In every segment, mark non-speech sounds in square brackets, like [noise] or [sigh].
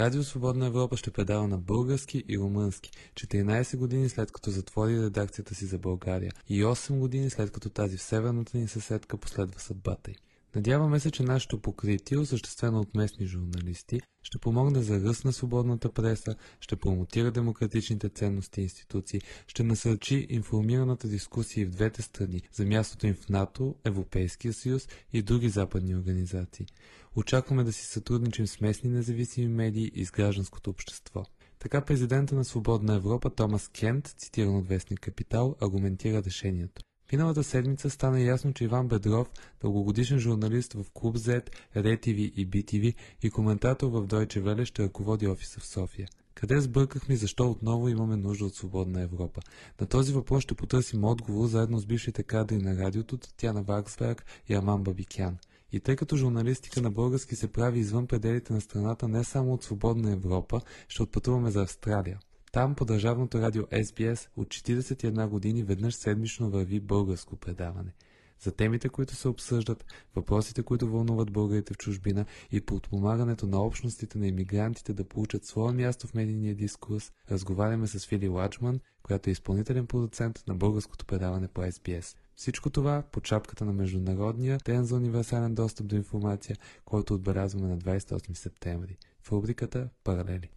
Радио Свободна Европа ще предава на български и румънски 14 години след като затвори редакцията си за България и 8 години след като тази в северната ни съседка последва съдбата й. Надяваме се, че нашето покритие, осъществено от местни журналисти, ще помогне за ръст на свободната преса, ще промотира демократичните ценности и институции, ще насърчи информираната дискусия в двете страни за мястото им в НАТО, Европейския съюз и други западни организации. Очакваме да си сътрудничим с местни независими медии и с гражданското общество. Така президента на Свободна Европа Томас Кент, цитиран от вестник Капитал, аргументира решението. Миналата седмица стана ясно, че Иван Бедров, дългогодишен журналист в Клуб Z, РЕТВ и БТВ и коментатор в Deutsche Welle ще ръководи офиса в София. Къде сбъркахме и защо отново имаме нужда от свободна Европа? На този въпрос ще потърсим отговор заедно с бившите кадри на радиото Татьяна Ваксберг и Аман Бабикян. И тъй като журналистика на български се прави извън пределите на страната не само от свободна Европа, ще отпътуваме за Австралия. Там по държавното радио SBS от 41 години веднъж седмично върви българско предаване. За темите, които се обсъждат, въпросите, които вълнуват българите в чужбина и подпомагането на общностите на иммигрантите да получат свое място в медийния дискурс, разговаряме с Фили Ладжман, която е изпълнителен продуцент на българското предаване по SBS. Всичко това под шапката на Международния ден за универсален достъп до информация, който отбелязваме на 28 септември в рубриката Паралели.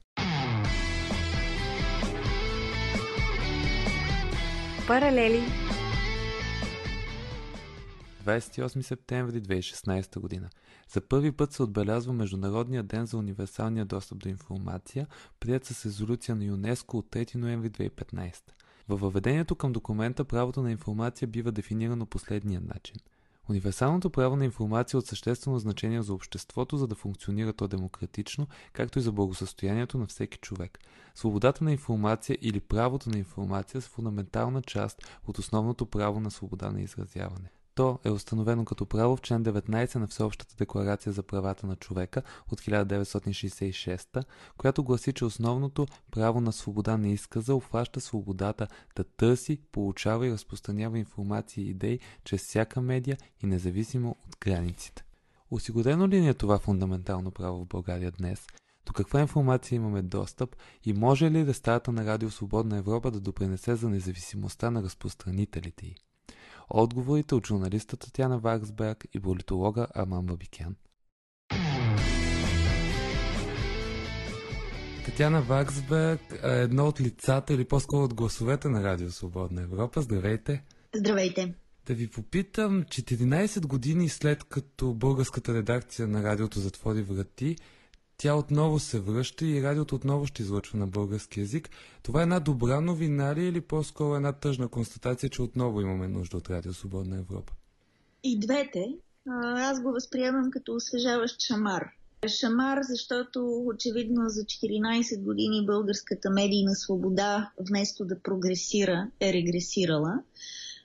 Паралели 28 септември 2016 година. За първи път се отбелязва Международния ден за универсалния достъп до информация, прият с резолюция на ЮНЕСКО от 3 ноември 2015. Във въведението към документа правото на информация бива дефинирано последния начин. Универсалното право на информация е от съществено значение за обществото, за да функционира то демократично, както и за благосъстоянието на всеки човек. Свободата на информация или правото на информация са фундаментална част от основното право на свобода на изразяване. То е установено като право в член 19 на Всеобщата декларация за правата на човека от 1966, която гласи, че основното право на свобода на изказа обхваща свободата да търси, получава и разпространява информация и идеи чрез всяка медия и независимо от границите. Осигурено ли ни е това фундаментално право в България днес? До каква информация имаме достъп и може ли рестарта на Радио Свободна Европа да допринесе за независимостта на разпространителите й? Отговорите от журналиста Татьяна Ваксберг и политолога Арман Бабикян. Татьяна Ваксберг е едно от лицата или по-скоро от гласовете на Радио Свободна Европа. Здравейте! Здравейте! Да ви попитам, 14 години след като българската редакция на радиото затвори врати, тя отново се връща и радиото отново ще излъчва на български язик. Това е една добра новина ли или по-скоро една тъжна констатация, че отново имаме нужда от Радио Свободна Европа? И двете. Аз го възприемам като освежаващ шамар. Шамар, защото очевидно за 14 години българската медийна свобода, вместо да прогресира, е регресирала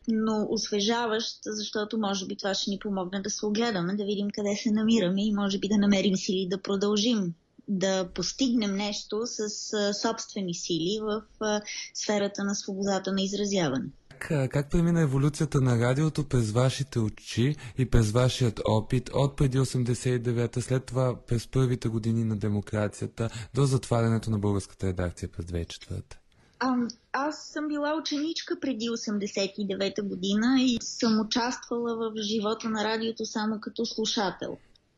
но освежаващ, защото може би това ще ни помогне да се огледаме, да видим къде се намираме и може би да намерим сили да продължим да постигнем нещо с собствени сили в сферата на свободата на изразяване. Как, как премина еволюцията на радиото през вашите очи и през вашият опит от преди 89-та, след това през първите години на демокрацията до затварянето на българската редакция през 2004-та? А, аз съм била ученичка преди 89-та година и съм участвала в живота на радиото само като слушател.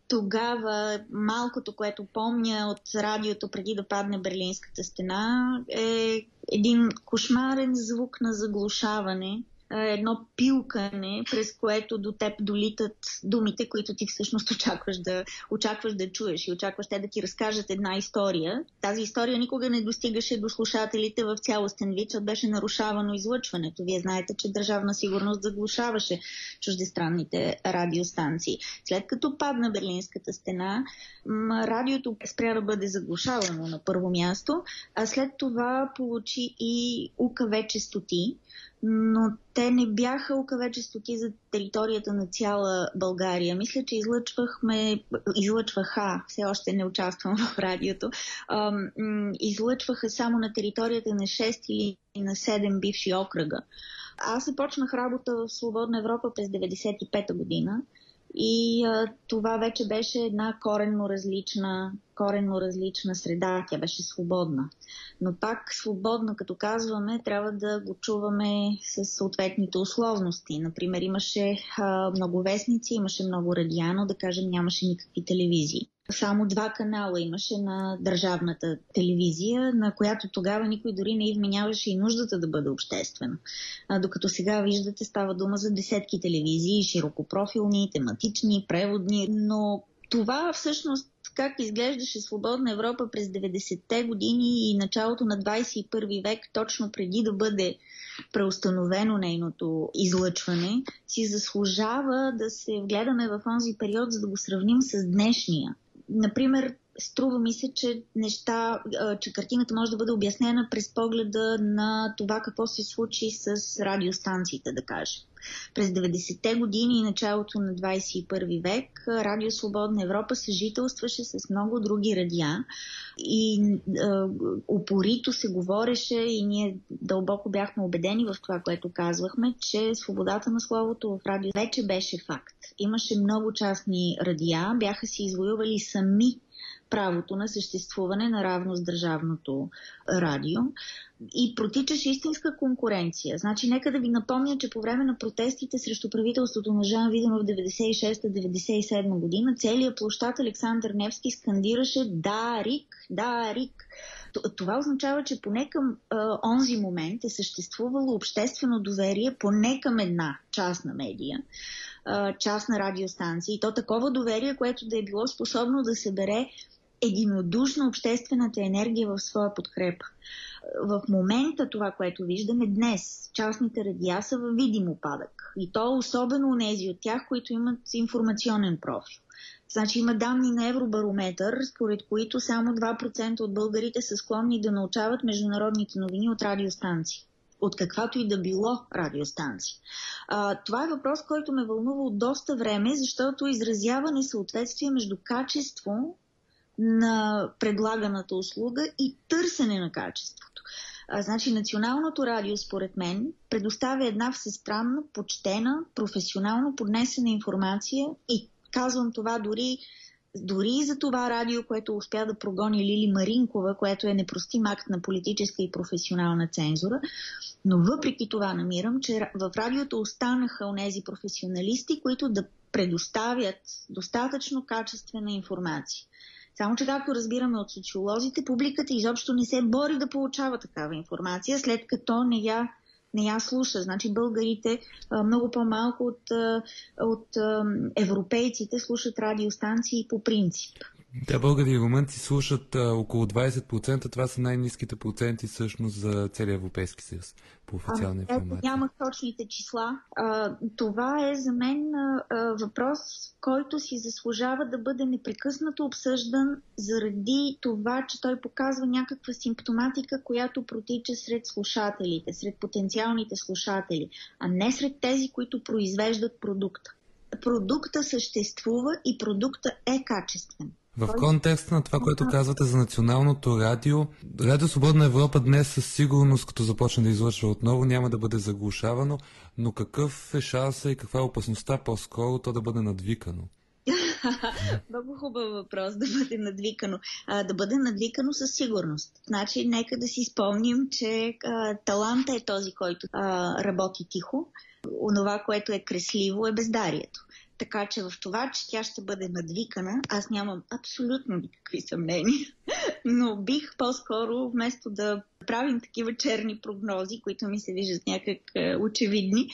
Тогава малкото, което помня от радиото преди да падне Берлинската стена е един кошмарен звук на заглушаване, едно пилкане, през което до теб долитат думите, които ти всъщност [laughs] очакваш да, очакваш да чуеш и очакваш те да ти разкажат една история. Тази история никога не достигаше до слушателите в цялостен вид, защото беше нарушавано излъчването. Вие знаете, че Държавна сигурност заглушаваше чуждестранните радиостанции. След като падна Берлинската стена, радиото спря да бъде заглушавано на първо място, а след това получи и УКВ частоти, но те не бяха УКВ частоти за територията на цяла България. Мисля, че излъчвахме, излъчваха, все още не участвам в радиото, излъчваха само на територията на 6 или на 7 бивши окръга. Аз започнах работа в Свободна Европа през 1995 година и а, това вече беше една коренно различна, коренно различна среда. Тя беше свободна. Но пак свободна, като казваме, трябва да го чуваме с съответните условности. Например, имаше а, много вестници, имаше много радиано, да кажем, нямаше никакви телевизии само два канала имаше на държавната телевизия, на която тогава никой дори не изменяваше и нуждата да бъде обществена. А, докато сега виждате, става дума за десетки телевизии, широкопрофилни, тематични, преводни, но това всъщност как изглеждаше свободна Европа през 90-те години и началото на 21 век, точно преди да бъде преустановено нейното излъчване, си заслужава да се вгледаме в онзи период, за да го сравним с днешния например, струва ми се, че неща, че картината може да бъде обяснена през погледа на това какво се случи с радиостанциите, да кажем. През 90-те години и началото на 21 век Радио Свободна Европа съжителстваше с много други радиа и е, упорито се говореше и ние дълбоко бяхме убедени в това, което казвахме, че свободата на словото в радио вече беше факт. Имаше много частни радиа, бяха си извоювали сами правото на съществуване наравно с държавното радио и протичаше истинска конкуренция. Значи, нека да ви напомня, че по време на протестите срещу правителството на Жан Виденов в 96-97 година, целият площад Александър Невски скандираше «Да, Рик! Да, Рик!» Това означава, че поне към а, онзи момент е съществувало обществено доверие поне към една частна медия, а, частна радиостанция. И то такова доверие, което да е било способно да събере единодушно обществената енергия в своя подкрепа. В момента това, което виждаме днес, частните радиа са във видим опадък. И то особено у нези от тях, които имат информационен профил. Значи има данни на Евробарометър, според които само 2% от българите са склонни да научават международните новини от радиостанции от каквато и да било радиостанция. А, това е въпрос, който ме вълнува от доста време, защото изразява несъответствие между качество на предлаганата услуга и търсене на качеството. А, значи Националното радио, според мен, предоставя една всестранна, почтена, професионално поднесена информация и казвам това дори дори и за това радио, което успя да прогони Лили Маринкова, което е непростим акт на политическа и професионална цензура, но въпреки това намирам, че в радиото останаха онези професионалисти, които да предоставят достатъчно качествена информация. Само, че както разбираме от социолозите, публиката изобщо не се бори да получава такава информация, след като не я не я слуша. Значи българите много по-малко от, от европейците слушат радиостанции по принцип. Да, българи и румънци слушат а, около 20%. Това са най-низките проценти всъщност за целия Европейски съюз по официална а, информация. Нямах точните числа. А, това е за мен а, въпрос, който си заслужава да бъде непрекъснато обсъждан заради това, че той показва някаква симптоматика, която протича сред слушателите, сред потенциалните слушатели, а не сред тези, които произвеждат продукта. Продукта съществува и продукта е качествен. В контекста на това, което казвате за националното радио, Радио Свободна Европа днес със сигурност, като започне да излъчва отново, няма да бъде заглушавано, но какъв е шанса и каква е опасността по-скоро то да бъде надвикано? [laughs] Много хубав въпрос да бъде надвикано. А, да бъде надвикано със сигурност. Значи, нека да си спомним, че а, таланта е този, който а, работи тихо. Онова, което е кресливо, е бездарието. Така че в това, че тя ще бъде надвикана, аз нямам абсолютно никакви съмнения. [laughs] Но бих по-скоро, вместо да правим такива черни прогнози, които ми се виждат някак е, очевидни.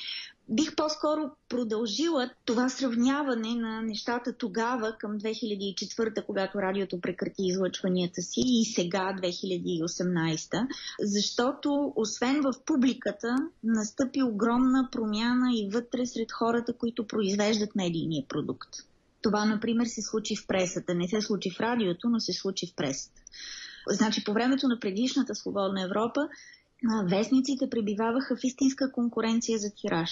Бих по-скоро продължила това сравняване на нещата тогава към 2004, когато радиото прекрати излъчванията си и сега 2018, защото освен в публиката настъпи огромна промяна и вътре сред хората, които произвеждат медийния продукт. Това, например, се случи в пресата. Не се случи в радиото, но се случи в пресата. Значи, по времето на предишната свободна Европа, вестниците пребиваваха в истинска конкуренция за тираж.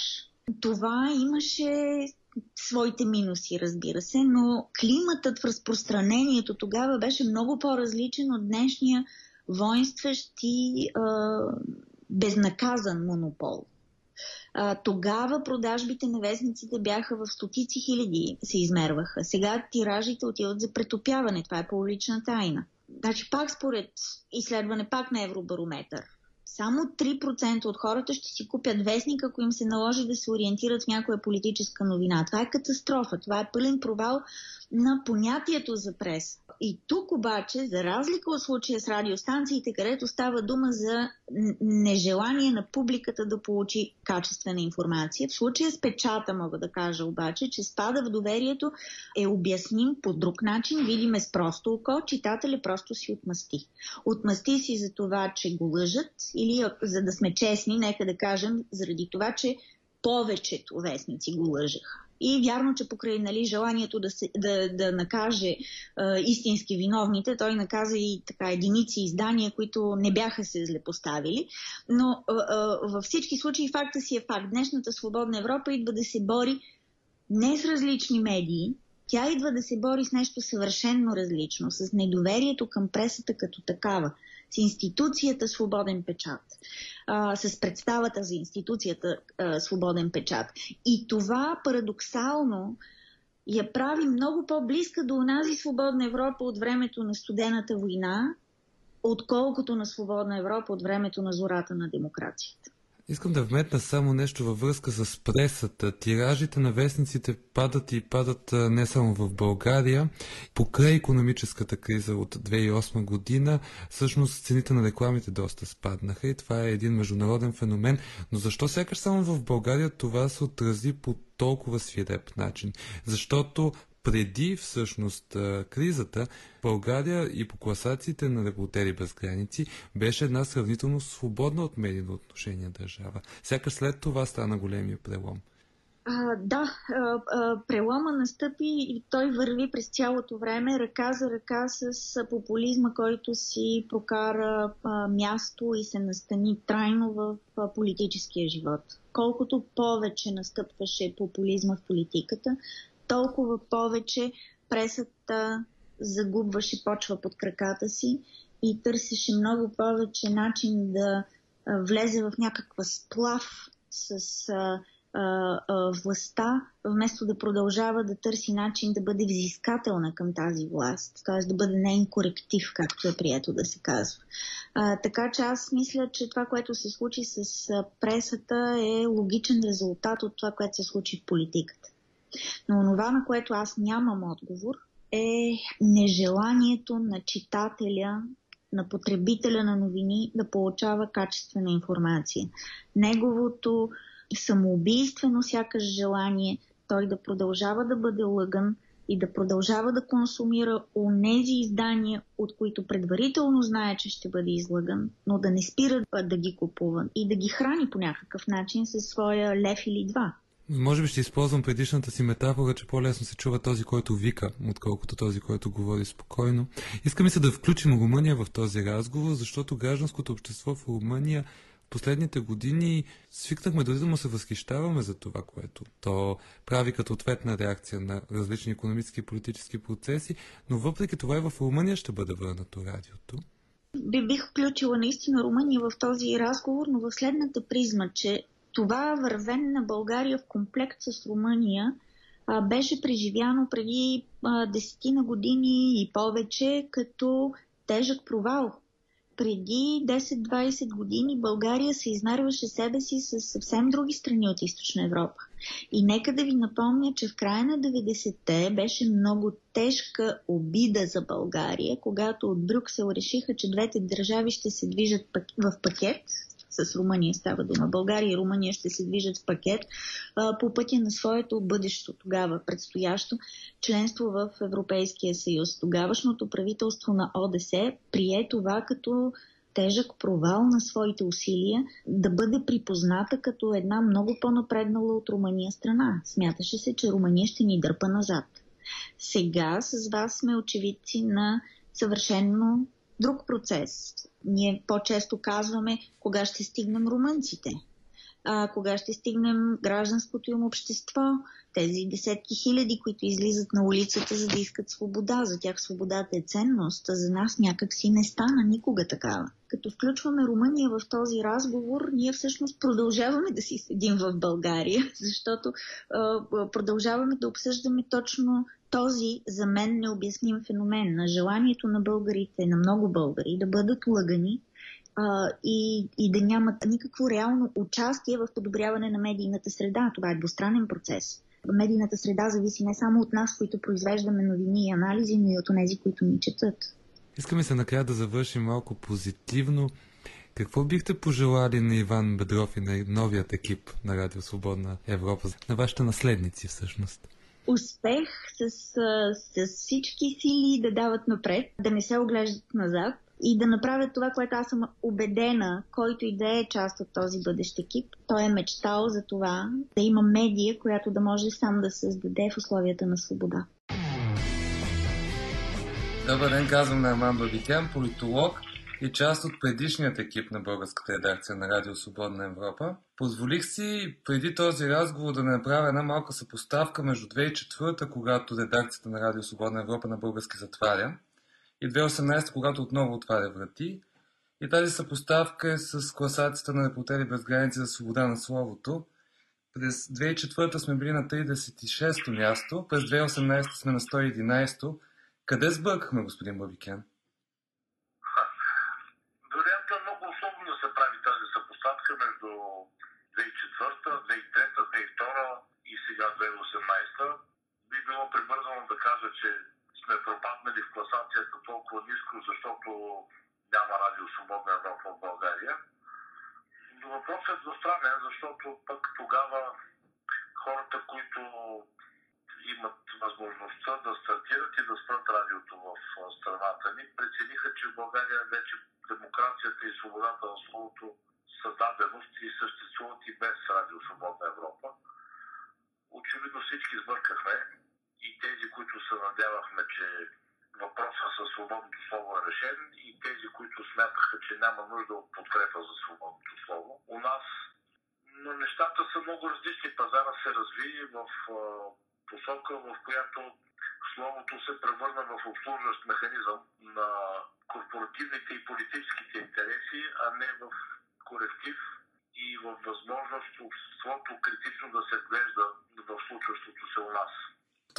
Това имаше своите минуси, разбира се, но климатът в разпространението тогава беше много по-различен от днешния воинстващ и а, безнаказан монопол. А, тогава продажбите на вестниците бяха в стотици хиляди, се измерваха. Сега тиражите отиват за претопяване. Това е публична тайна. Значи пак според изследване, пак на Евробарометър, само 3% от хората ще си купят вестник, ако им се наложи да се ориентират в някоя политическа новина. Това е катастрофа. Това е пълен провал на понятието за прес. И тук обаче, за разлика от случая с радиостанциите, където става дума за нежелание на публиката да получи качествена информация, в случая с печата мога да кажа обаче, че спада в доверието е обясним по друг начин, видиме с просто око, читателя просто си отмъсти. Отмъсти си за това, че го лъжат или за да сме честни, нека да кажем, заради това, че повечето вестници го лъжеха. И вярно, че покрай нали, желанието да, се, да, да накаже а, истински виновните, той наказа и така единици издания, които не бяха се злепоставили. Но а, а, във всички случаи факта си е факт. Днешната свободна Европа идва да се бори не с различни медии, тя идва да се бори с нещо съвършенно различно, с недоверието към пресата като такава с институцията свободен печат, а, с представата за институцията а, свободен печат. И това парадоксално я прави много по-близка до онази свободна Европа от времето на студената война, отколкото на свободна Европа от времето на зората на демокрацията. Искам да вметна само нещо във връзка с пресата. Тиражите на вестниците падат и падат не само в България. Покрай економическата криза от 2008 година, всъщност цените на рекламите доста спаднаха и това е един международен феномен. Но защо сякаш само в България това се отрази по толкова свиреп начин? Защото преди всъщност кризата, България и по класациите на репортери без граници беше една сравнително свободна от медийно отношение държава. Сякаш след това стана големия прелом. А, да, а, а, прелома настъпи и той върви през цялото време ръка за ръка с популизма, който си прокара а, място и се настани трайно в а, политическия живот. Колкото повече настъпваше популизма в политиката, толкова повече пресата загубваше почва под краката си и търсеше много повече начин да влезе в някаква сплав с а, а, властта, вместо да продължава да търси начин да бъде взискателна към тази власт, т.е. да бъде нейн коректив, както е прието да се казва. А, така че аз мисля, че това, което се случи с пресата е логичен резултат от това, което се случи в политиката. Но това, на което аз нямам отговор, е нежеланието на читателя, на потребителя на новини да получава качествена информация. Неговото самоубийствено сякаш желание той да продължава да бъде лъган и да продължава да консумира онези издания, от които предварително знае, че ще бъде излъган, но да не спира да ги купува и да ги храни по някакъв начин със своя лев или два. Може би ще използвам предишната си метафора, че по-лесно се чува този, който вика, отколкото този, който говори спокойно. Искаме се да включим Румъния в този разговор, защото гражданското общество в Румъния последните години свикнахме дори да му се възхищаваме за това, което то прави като ответна реакция на различни економически и политически процеси, но въпреки това и в Румъния ще бъде върнато радиото. Бих включила наистина Румъния в този разговор, но в следната призма, че това вървене на България в комплект с Румъния беше преживяно преди десетина години и повече като тежък провал. Преди 10-20 години България се измерваше себе си с съвсем други страни от Източна Европа. И нека да ви напомня, че в края на 90-те беше много тежка обида за България, когато от Брюксел решиха, че двете държави ще се движат в пакет, с Румъния става дума. България и Румъния ще се движат в пакет а, по пътя на своето бъдещо тогава, предстоящо членство в Европейския съюз. Тогавашното правителство на ОДС прие това като тежък провал на своите усилия да бъде припозната като една много по-напреднала от Румъния страна. Смяташе се, че Румъния ще ни дърпа назад. Сега с вас сме очевидци на съвършенно друг процес. Ние по-често казваме кога ще стигнем румънците, а, кога ще стигнем гражданското им общество, тези десетки хиляди, които излизат на улицата, за да искат свобода. За тях свободата е ценност, а за нас някак си не стана никога такава. Като включваме Румъния в този разговор, ние всъщност продължаваме да си седим в България, [laughs] защото а, продължаваме да обсъждаме точно този за мен необясним феномен на желанието на българите, на много българи да бъдат лъгани а, и, и да нямат никакво реално участие в подобряване на медийната среда. Това е двустранен процес. Медийната среда зависи не само от нас, които произвеждаме новини и анализи, но и от тези, които ни четат. Искаме се накрая да завършим малко позитивно. Какво бихте пожелали на Иван Бедров и на новият екип на Радио Свободна Европа, на вашите наследници всъщност? Успех с, с всички сили да дават напред, да не се оглеждат назад и да направят това, което аз съм убедена, който и да е част от този бъдещ екип. Той е мечтал за това да има медия, която да може сам да създаде в условията на свобода. Добър ден, казвам на Аман Бабикян, политолог и част от предишният екип на българската редакция на Радио Свободна Европа. Позволих си преди този разговор да направя една малка съпоставка между 2004, когато редакцията на Радио Свободна Европа на български затваря, и 2018, когато отново отваря врати. И тази съпоставка е с класацията на репортери без граници за свобода на словото. През 2004 сме били на 36-то място, през 2018 сме на 111-то. Къде сбъркахме, господин Бабикен? Вероятно е много особено да се прави тази съпоставка между 2004, 2003, 2002 и сега 2018. Би било прибързано да кажа, че сме пропаднали в класацията толкова ниско, защото няма радио Свободна Европа в България. Но въпросът е двустранен, защото пък тогава хората, които имат възможността да стартират и да спрат радиото в страната ни, прецениха, че в България вече демокрацията и свободата на словото са даденост и съществуват и без радио Свободна Европа. Очевидно всички сбъркахме и тези, които се надявахме, че въпросът със свободното слово е решен и тези, които смятаха, че няма нужда от подкрепа за свободното слово. У нас но нещата са много различни. Пазара се разви в посока, в която словото се превърна в обслужващ механизъм на корпоративните и политическите интереси, а не в коректив в възможност обществото критично да се вглежда в случващото се у нас.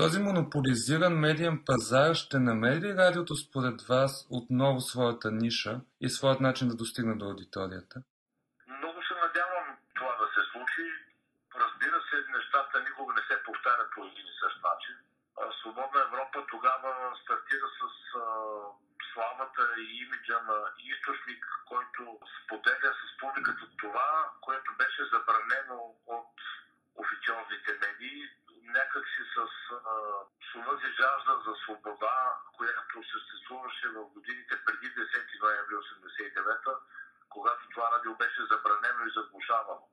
Този монополизиран медиен пазар ще намери радиото според вас отново своята ниша и своят начин да достигне до аудиторията? Много се надявам това да се случи. Разбира се, нещата никога не се повтарят по един и същ начин. Свободна Европа тогава стартира с славата и имиджа на източник, който споделя с публиката това, което беше забранено от официозните медии, някакси с сунази жажда за свобода, която съществуваше в годините преди 10 ноември 1989 когато това радио беше забранено и заглушавано.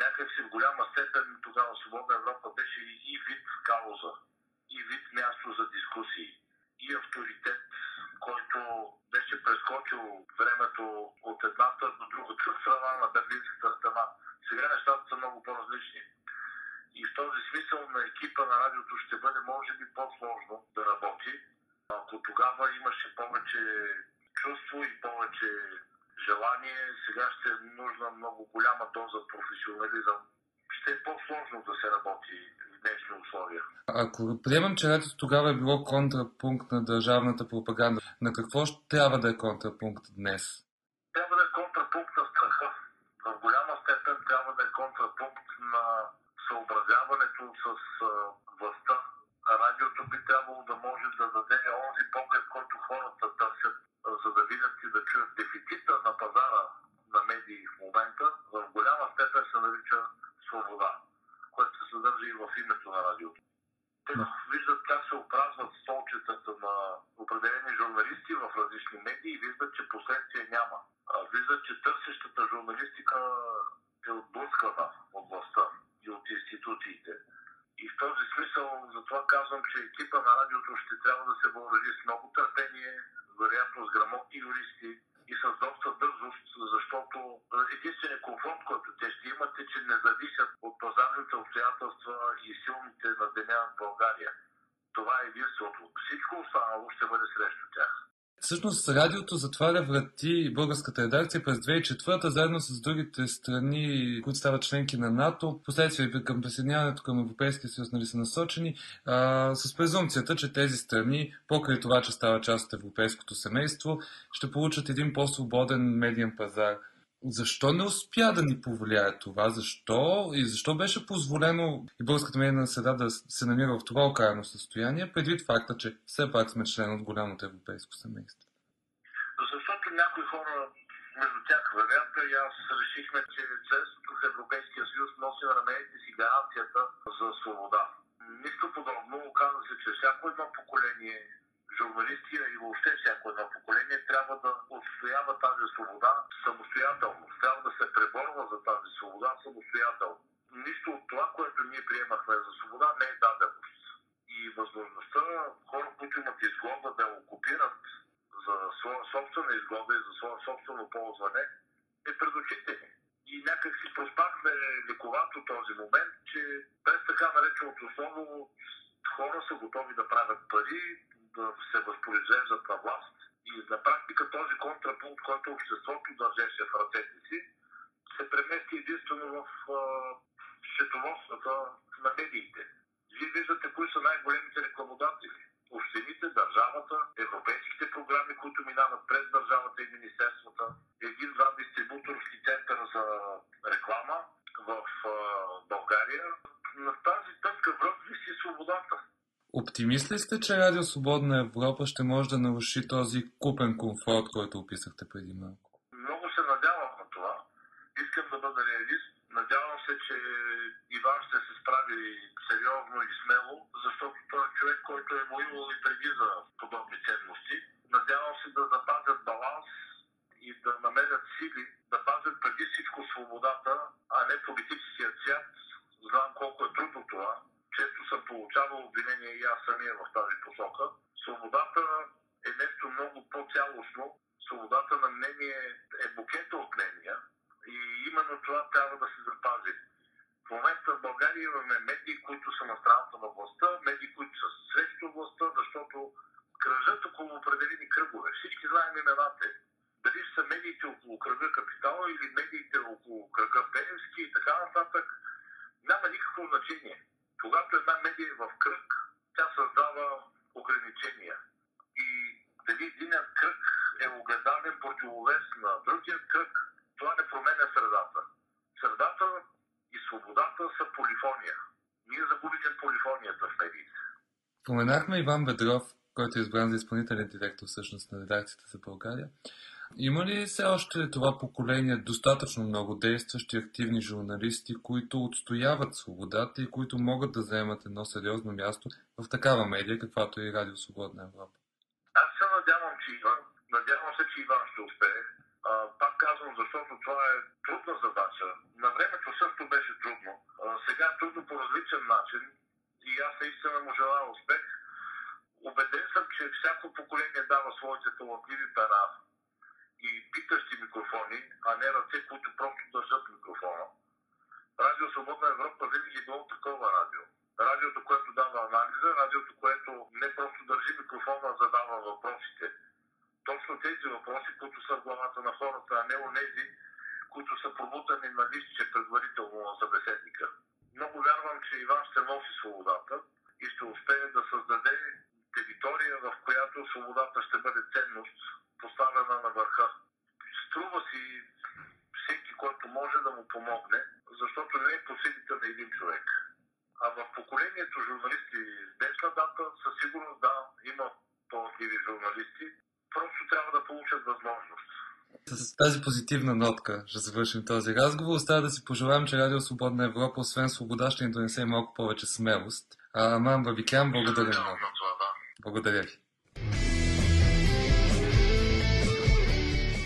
Някакси в голяма степен тогава Свободна Европа беше и вид кауза, и вид място за дискусии, и авторитет, прескочил времето от едната до другата страна на Берлинската стена. Сега нещата са много по-различни. И в този смисъл на екипа на радиото ще бъде, може би, по-сложно да работи. Ако тогава имаше повече чувство и повече желание, сега ще е нужна много голяма доза професионализъм. Ще е по-сложно да се работи в днешни условия. Ако приемам, че радиото тогава е било контрапункт на държавната пропаганда, на какво трябва да е контрапункт днес? Трябва да е контрапункт на страха. В голяма степен трябва да е контрапункт на съобразяването с властта. Радиото би трябвало да може да даде онзи поглед, който хората търсят, за да видят и да чуят дефицита на пазара на медии в момента. В голяма степен се нарича свобода, което се съдържа и в името на радиото. Те виждат как се опразват столчетата на определени журналисти в различни медии и виждат, че последствия няма. Виждат, че търсещата журналистика е отблъскана от властта и от институциите. И в този смисъл, затова казвам, че екипа на радиото ще трябва да се въоръжи с много търпение, вероятно с грамотни юристи и с доста дързост, защото единственият комфорт, който те ще имат е, че не зависят от пазарните обстоятелства и силните на деня в България. Това е единството. Всичко останало ще бъде срещу тях. Всъщност радиото затваря врати българската редакция през 2004 заедно с другите страни, които стават членки на НАТО. Последствие към присъединяването към Европейския съюз нали, са насочени а, с презумцията, че тези страни, покрай това, че става част от европейското семейство, ще получат един по-свободен медиен пазар. Защо не успя да ни повлияе това? Защо? И защо беше позволено и българската медийна среда да се намира в това окаяно състояние, предвид факта, че все пак сме член от голямото европейско семейство? Защото някои хора между тях вероятно и аз решихме, че членството в Европейския съюз носи на рамените си гаранцията за свобода. Нищо подобно. Оказва се, че всяко едно поколение журналисти и въобще всяко едно поколение трябва да отстоява тази свобода самостоятелно. Трябва да се преборва за тази свобода самостоятелно. Нищо от това, което ние приемахме за свобода, не е даденост. И възможността хора, които имат изгода да окупират за своя собствена изгода и за своя собствено ползване, е пред очите ни. И някак си проспахме лековато този момент, че през така нареченото слово хора са готови да правят пари, се възпроизвеждат на власт. И на практика този контрапункт, който обществото държеше в ръцете си, се премести единствено в счетоводствата на медиите. Вие виждате кои са най-големите рекламодатели. Общините, държавата, европейските програми, които минават през държавата и министерствата, един-два дистрибуторски център за реклама в България. На тази тънка връх виси свободата. Ли сте, че Радио Свободна Европа ще може да наруши този купен комфорт, който описахте преди малко? Много се надявам на това. Искам да бъда реалист. Надявам се, че Иван ще се справи сериозно и смело, защото той е човек, който е воювал и преди за подобни ценности. Надявам се да запазят баланс и да намерят сили да пазят преди всичко свободата, а не политическия цвят. Знам колко е трудно това, често съм получавал обвинения и аз самия в тази посока. Свободата е нещо много по-цялостно. Свободата на мнение е букета от мнения и именно това трябва да се запази. В момента в България имаме медии, които са на страната на властта, медии, които са срещу властта, защото кръжат около определени кръгове. Всички знаем имената. Дали са медиите около кръга капитала или медиите около кръга Пеневски и така нататък, няма никакво значение когато една медия е в кръг, тя създава ограничения. И дали единият кръг е огледален противовес на другия кръг, това не променя средата. Средата и свободата са полифония. Ние загубихме полифонията в медиите. Споменахме Иван Бедров, който е избран за изпълнителен директор всъщност на редакцията за България. Има ли все още това поколение достатъчно много действащи активни журналисти, които отстояват свободата и които могат да заемат едно сериозно място в такава медия, каквато е Радио Свободна Европа? Аз се надявам, че Иван. Надявам се, че Иван ще успее. А, пак казвам, защото това е трудна задача. На времето също беше трудно. А, сега е трудно по различен начин и аз наистина му желая успех. Обеден съм, че всяко поколение дава своите талантливи пера и питащи микрофони, а не ръце, които просто държат микрофона. Радио Свободна Европа винаги е било такова радио. Радиото, което дава анализа, радиото, което не просто държи микрофона, а задава въпросите. Точно тези въпроси, които са в главата на хората, а не онези, които са пробутани на листче предварително на събеседника. Много вярвам, че Иван ще носи свободата и ще успее да създаде територия, в която свободата ще бъде ценност, поставена на върха. Струва си всеки, който може да му помогне, защото не е по силите на един човек. А в поколението журналисти с днешна дата, със сигурност да, има талантливи журналисти, просто трябва да получат възможност. С тази позитивна нотка ще завършим този разговор. Остава да си пожелаем, че Радио Свободна Европа, освен свобода, ще ни донесе малко повече смелост. А, мам Бабикян, благодаря много. Благодаря ви.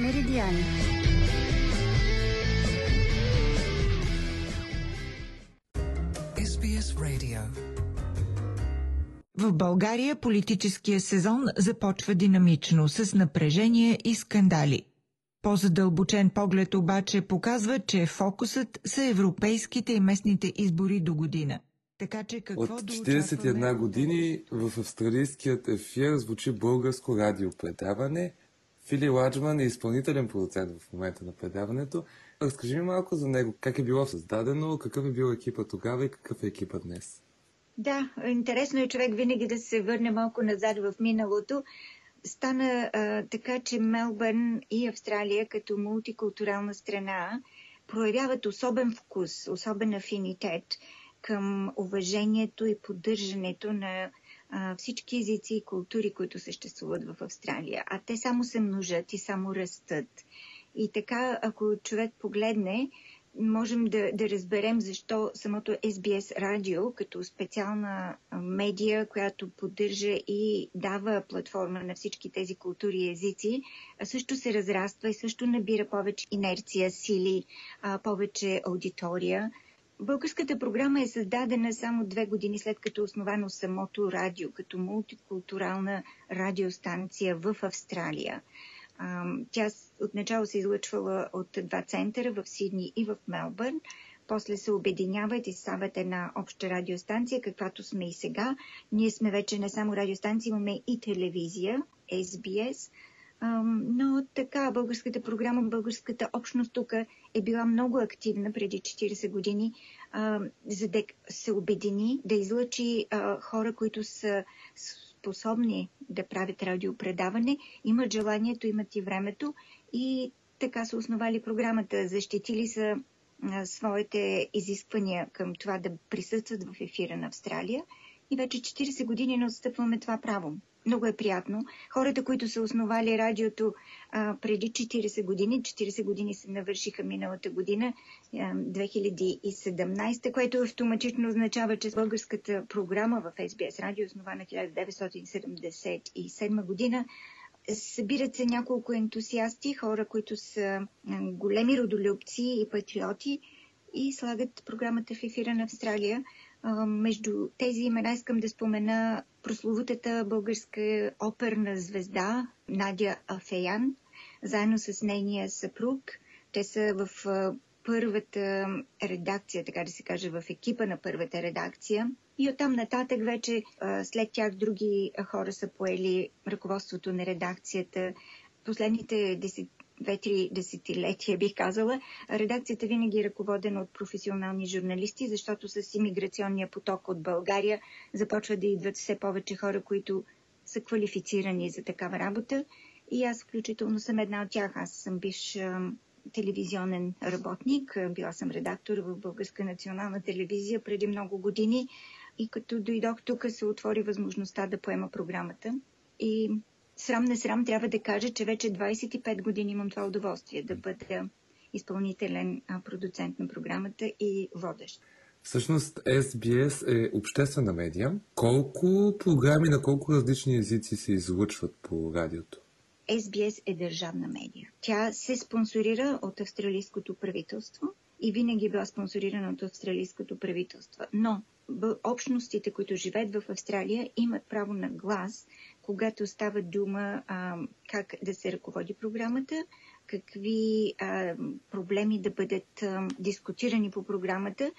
Меридиани. В България политическия сезон започва динамично, с напрежение и скандали. По-задълбочен поглед обаче показва, че фокусът са европейските и местните избори до година. Така че какво От 41 да години в австралийският ефир звучи българско радиопредаване. Фили Ладжман е изпълнителен продуцент в момента на предаването. Разкажи ми малко за него. Как е било създадено, какъв е бил екипа тогава и какъв е екипа днес? Да, интересно е човек винаги да се върне малко назад в миналото. Стана а, така, че Мелбърн и Австралия като мултикултурална страна проявяват особен вкус, особен афинитет към уважението и поддържането на всички езици и култури, които съществуват в Австралия. А те само се множат и само растат. И така, ако човек погледне, можем да, да разберем защо самото SBS радио, като специална медия, която поддържа и дава платформа на всички тези култури и езици, също се разраства и също набира повече инерция, сили, повече аудитория. Българската програма е създадена само две години след като е основано самото радио, като мултикултурална радиостанция в Австралия. Тя отначало се излъчвала от два центъра в Сидни и в Мелбърн. После се обединяват и стават една обща радиостанция, каквато сме и сега. Ние сме вече не само радиостанция, имаме и телевизия, SBS. Но така, българската програма, българската общност тук е била много активна преди 40 години, за да се обедини, да излъчи хора, които са способни да правят радиопредаване, имат желанието, имат и времето и така са основали програмата. Защитили са своите изисквания към това да присъстват в ефира на Австралия и вече 40 години не отстъпваме това право. Много е приятно. Хората, които са основали радиото а, преди 40 години, 40 години се навършиха миналата година, а, 2017, което автоматично означава, че българската програма в SBS радио, основана 1977 година, събират се няколко ентусиасти, хора, които са големи родолюбци и патриоти и слагат програмата в ефира на Австралия – между тези имена искам да спомена прословутата българска оперна звезда Надя Афеян, заедно с нейния съпруг. Те са в първата редакция, така да се каже, в екипа на първата редакция. И оттам нататък вече след тях други хора са поели ръководството на редакцията. Последните две-три десетилетия, бих казала, редакцията винаги е ръководена от професионални журналисти, защото с иммиграционния поток от България започва да идват все повече хора, които са квалифицирани за такава работа. И аз включително съм една от тях. Аз съм биш телевизионен работник. Била съм редактор в Българска национална телевизия преди много години. И като дойдох тук, се отвори възможността да поема програмата. И срам не срам трябва да кажа, че вече 25 години имам това удоволствие да бъда изпълнителен продуцент на програмата и водещ. Всъщност SBS е обществена медия. Колко програми на колко различни езици се излъчват по радиото? SBS е държавна медия. Тя се спонсорира от австралийското правителство и винаги е била спонсорирана от австралийското правителство. Но общностите, които живеят в Австралия, имат право на глас, когато става дума а, как да се ръководи програмата, какви а, проблеми да бъдат а, дискутирани по програмата,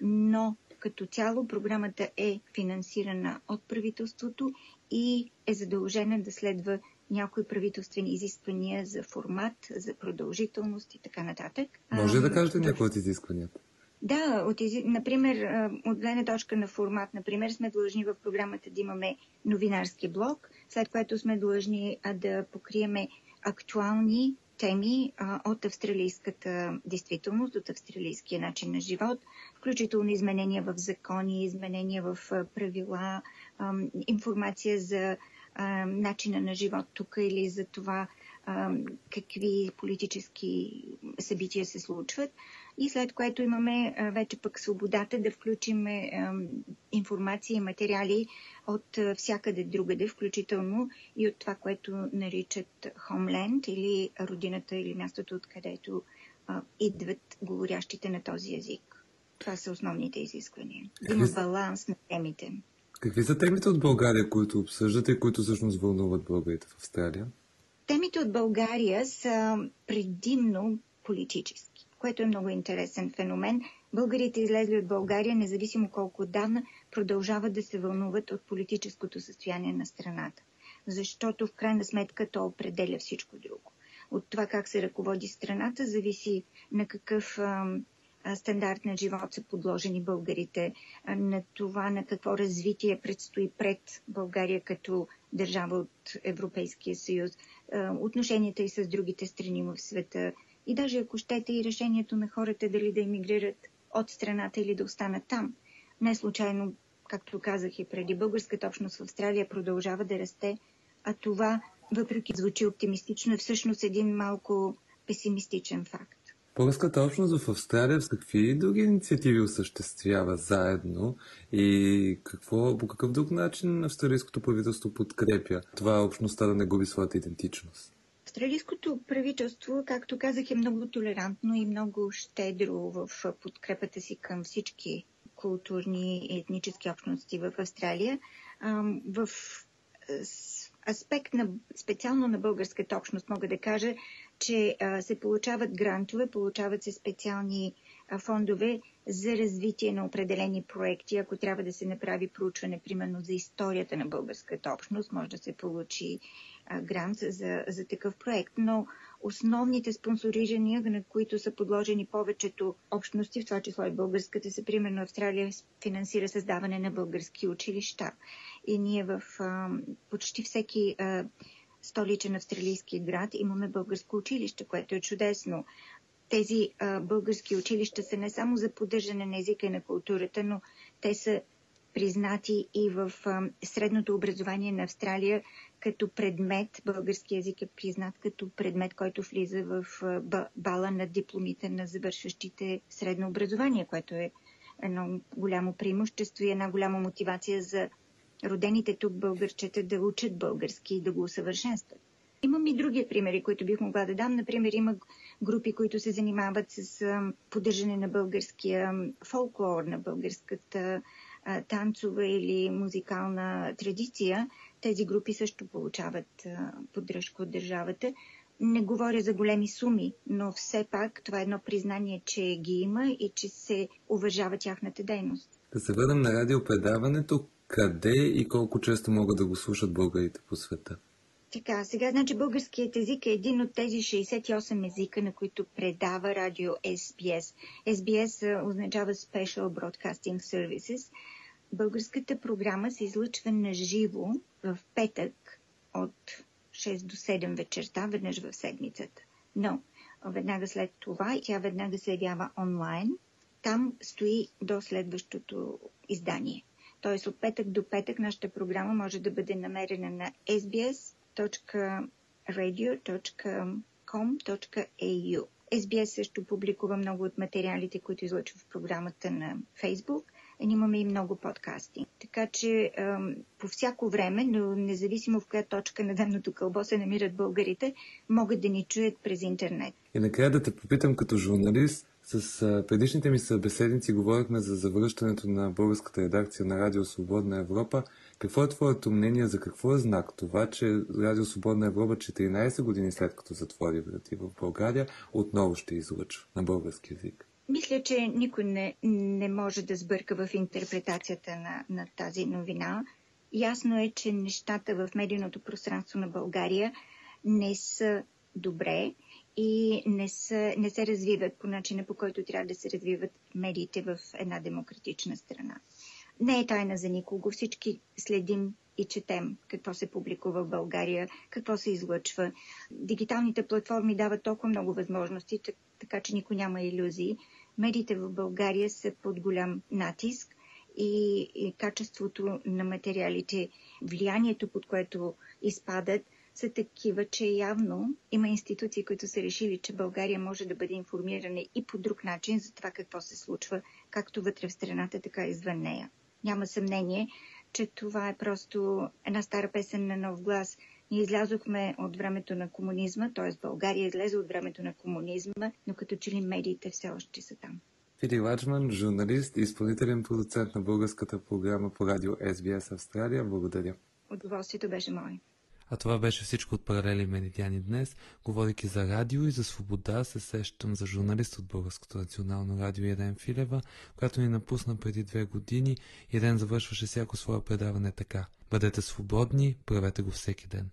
но като цяло програмата е финансирана от правителството и е задължена да следва някои правителствени изисквания за формат, за продължителност и така нататък. Може да кажете някои от изискванията? Да, от, например, от гледна точка на формат, например, сме длъжни в програмата да имаме новинарски блок, след което сме длъжни да покриеме актуални теми а, от австралийската действителност, от австралийския начин на живот, включително изменения в закони, изменения в правила, а, информация за а, начина на живот тук или за това а, какви политически събития се случват. И след което имаме вече пък свободата да включим а, информация и материали от всякъде другаде, включително и от това, което наричат Homeland или родината или мястото, откъдето идват говорящите на този език. Това са основните изисквания. Има баланс на темите. Какви са темите от България, които обсъждате и които всъщност вълнуват българите в Австралия? Темите от България са предимно политически, което е много интересен феномен. Българите излезли от България, независимо колко отдавна, продължават да се вълнуват от политическото състояние на страната. Защото в крайна сметка то определя всичко друго. От това как се ръководи страната, зависи на какъв стандарт на живот са подложени българите, на това на какво развитие предстои пред България като държава от Европейския съюз, отношенията и с другите страни в света и даже ако щете и решението на хората дали да емигрират от страната или да останат там. Не случайно, както казах и преди, българската общност в Австралия продължава да расте, а това, въпреки звучи оптимистично, е всъщност един малко песимистичен факт. Българската общност в Австралия с какви други инициативи осъществява заедно и какво, по какъв друг начин австралийското правителство подкрепя това общността да не губи своята идентичност? Австралийското правителство, както казах, е много толерантно и много щедро в подкрепата си към всички културни и етнически общности в Австралия. В аспект на, специално на българската общност мога да кажа, че се получават грантове, получават се специални фондове за развитие на определени проекти. Ако трябва да се направи проучване, примерно за историята на българската общност, може да се получи грант за, за такъв проект. Но основните спонсорирания, на които са подложени повечето общности, в това число и българската, са примерно Австралия финансира създаване на български училища. И ние в почти всеки столичен австралийски град имаме българско училище, което е чудесно. Тези а, български училища са не само за поддържане на езика и на културата, но те са признати и в а, средното образование на Австралия като предмет. Български язик е признат като предмет, който влиза в а, бала на дипломите на завършващите средно образование, което е едно голямо преимущество и една голяма мотивация за родените тук българчета да учат български и да го усъвършенстват. Имам и други примери, които бих могла да дам. Например, има групи, които се занимават с поддържане на българския фолклор, на българската танцова или музикална традиция. Тези групи също получават поддръжка от държавата. Не говоря за големи суми, но все пак това е едно признание, че ги има и че се уважава тяхната дейност. Да се върнем на радиопредаването къде и колко често могат да го слушат българите по света? Така, сега значи българският език е един от тези 68 езика, на които предава радио SBS. SBS означава Special Broadcasting Services. Българската програма се излъчва на живо в петък от 6 до 7 вечерта, веднъж в седмицата. Но веднага след това тя веднага се явява онлайн. Там стои до следващото издание. Т.е. от петък до петък нашата програма може да бъде намерена на sbs.radio.com.au. SBS също публикува много от материалите, които излъчва в програмата на. Ние имаме и много подкасти. Така че по всяко време, но независимо в коя точка на дъмното кълбо се намират българите, могат да ни чуят през интернет. И накрая да те попитам като журналист, с предишните ми събеседници говорихме за завръщането на българската редакция на Радио Свободна Европа. Какво е твоето мнение за какво е знак това, че Радио Свободна Европа 14 години след като затвори врати в България, отново ще излъчва на български язик? Мисля, че никой не, не може да сбърка в интерпретацията на, на тази новина. Ясно е, че нещата в медийното пространство на България не са добре и не, са, не се развиват по начина, по който трябва да се развиват медиите в една демократична страна. Не е тайна за никого. Всички следим и четем какво се публикува в България, какво се излъчва. Дигиталните платформи дават толкова много възможности, така че никой няма иллюзии. Медиите в България са под голям натиск и, и качеството на материалите, влиянието, под което изпадат, са такива, че явно има институции, които са решили, че България може да бъде информирана и по друг начин за това какво се случва, както вътре в страната, така и извън нея. Няма съмнение, че това е просто една стара песен на нов глас. Ние излязохме от времето на комунизма, т.е. България излезе от времето на комунизма, но като че ли медиите все още са там. Фили Ладжман, журналист и изпълнителен продуцент на българската програма по радио SBS Австралия. Благодаря. Удоволствието беше мое. А това беше всичко от паралели медиани днес. Говорейки за радио и за свобода, се сещам за журналист от Българското национално радио Ирен Филева, която ни напусна преди две години. Ирен завършваше всяко свое предаване така. Бъдете свободни, правете го всеки ден.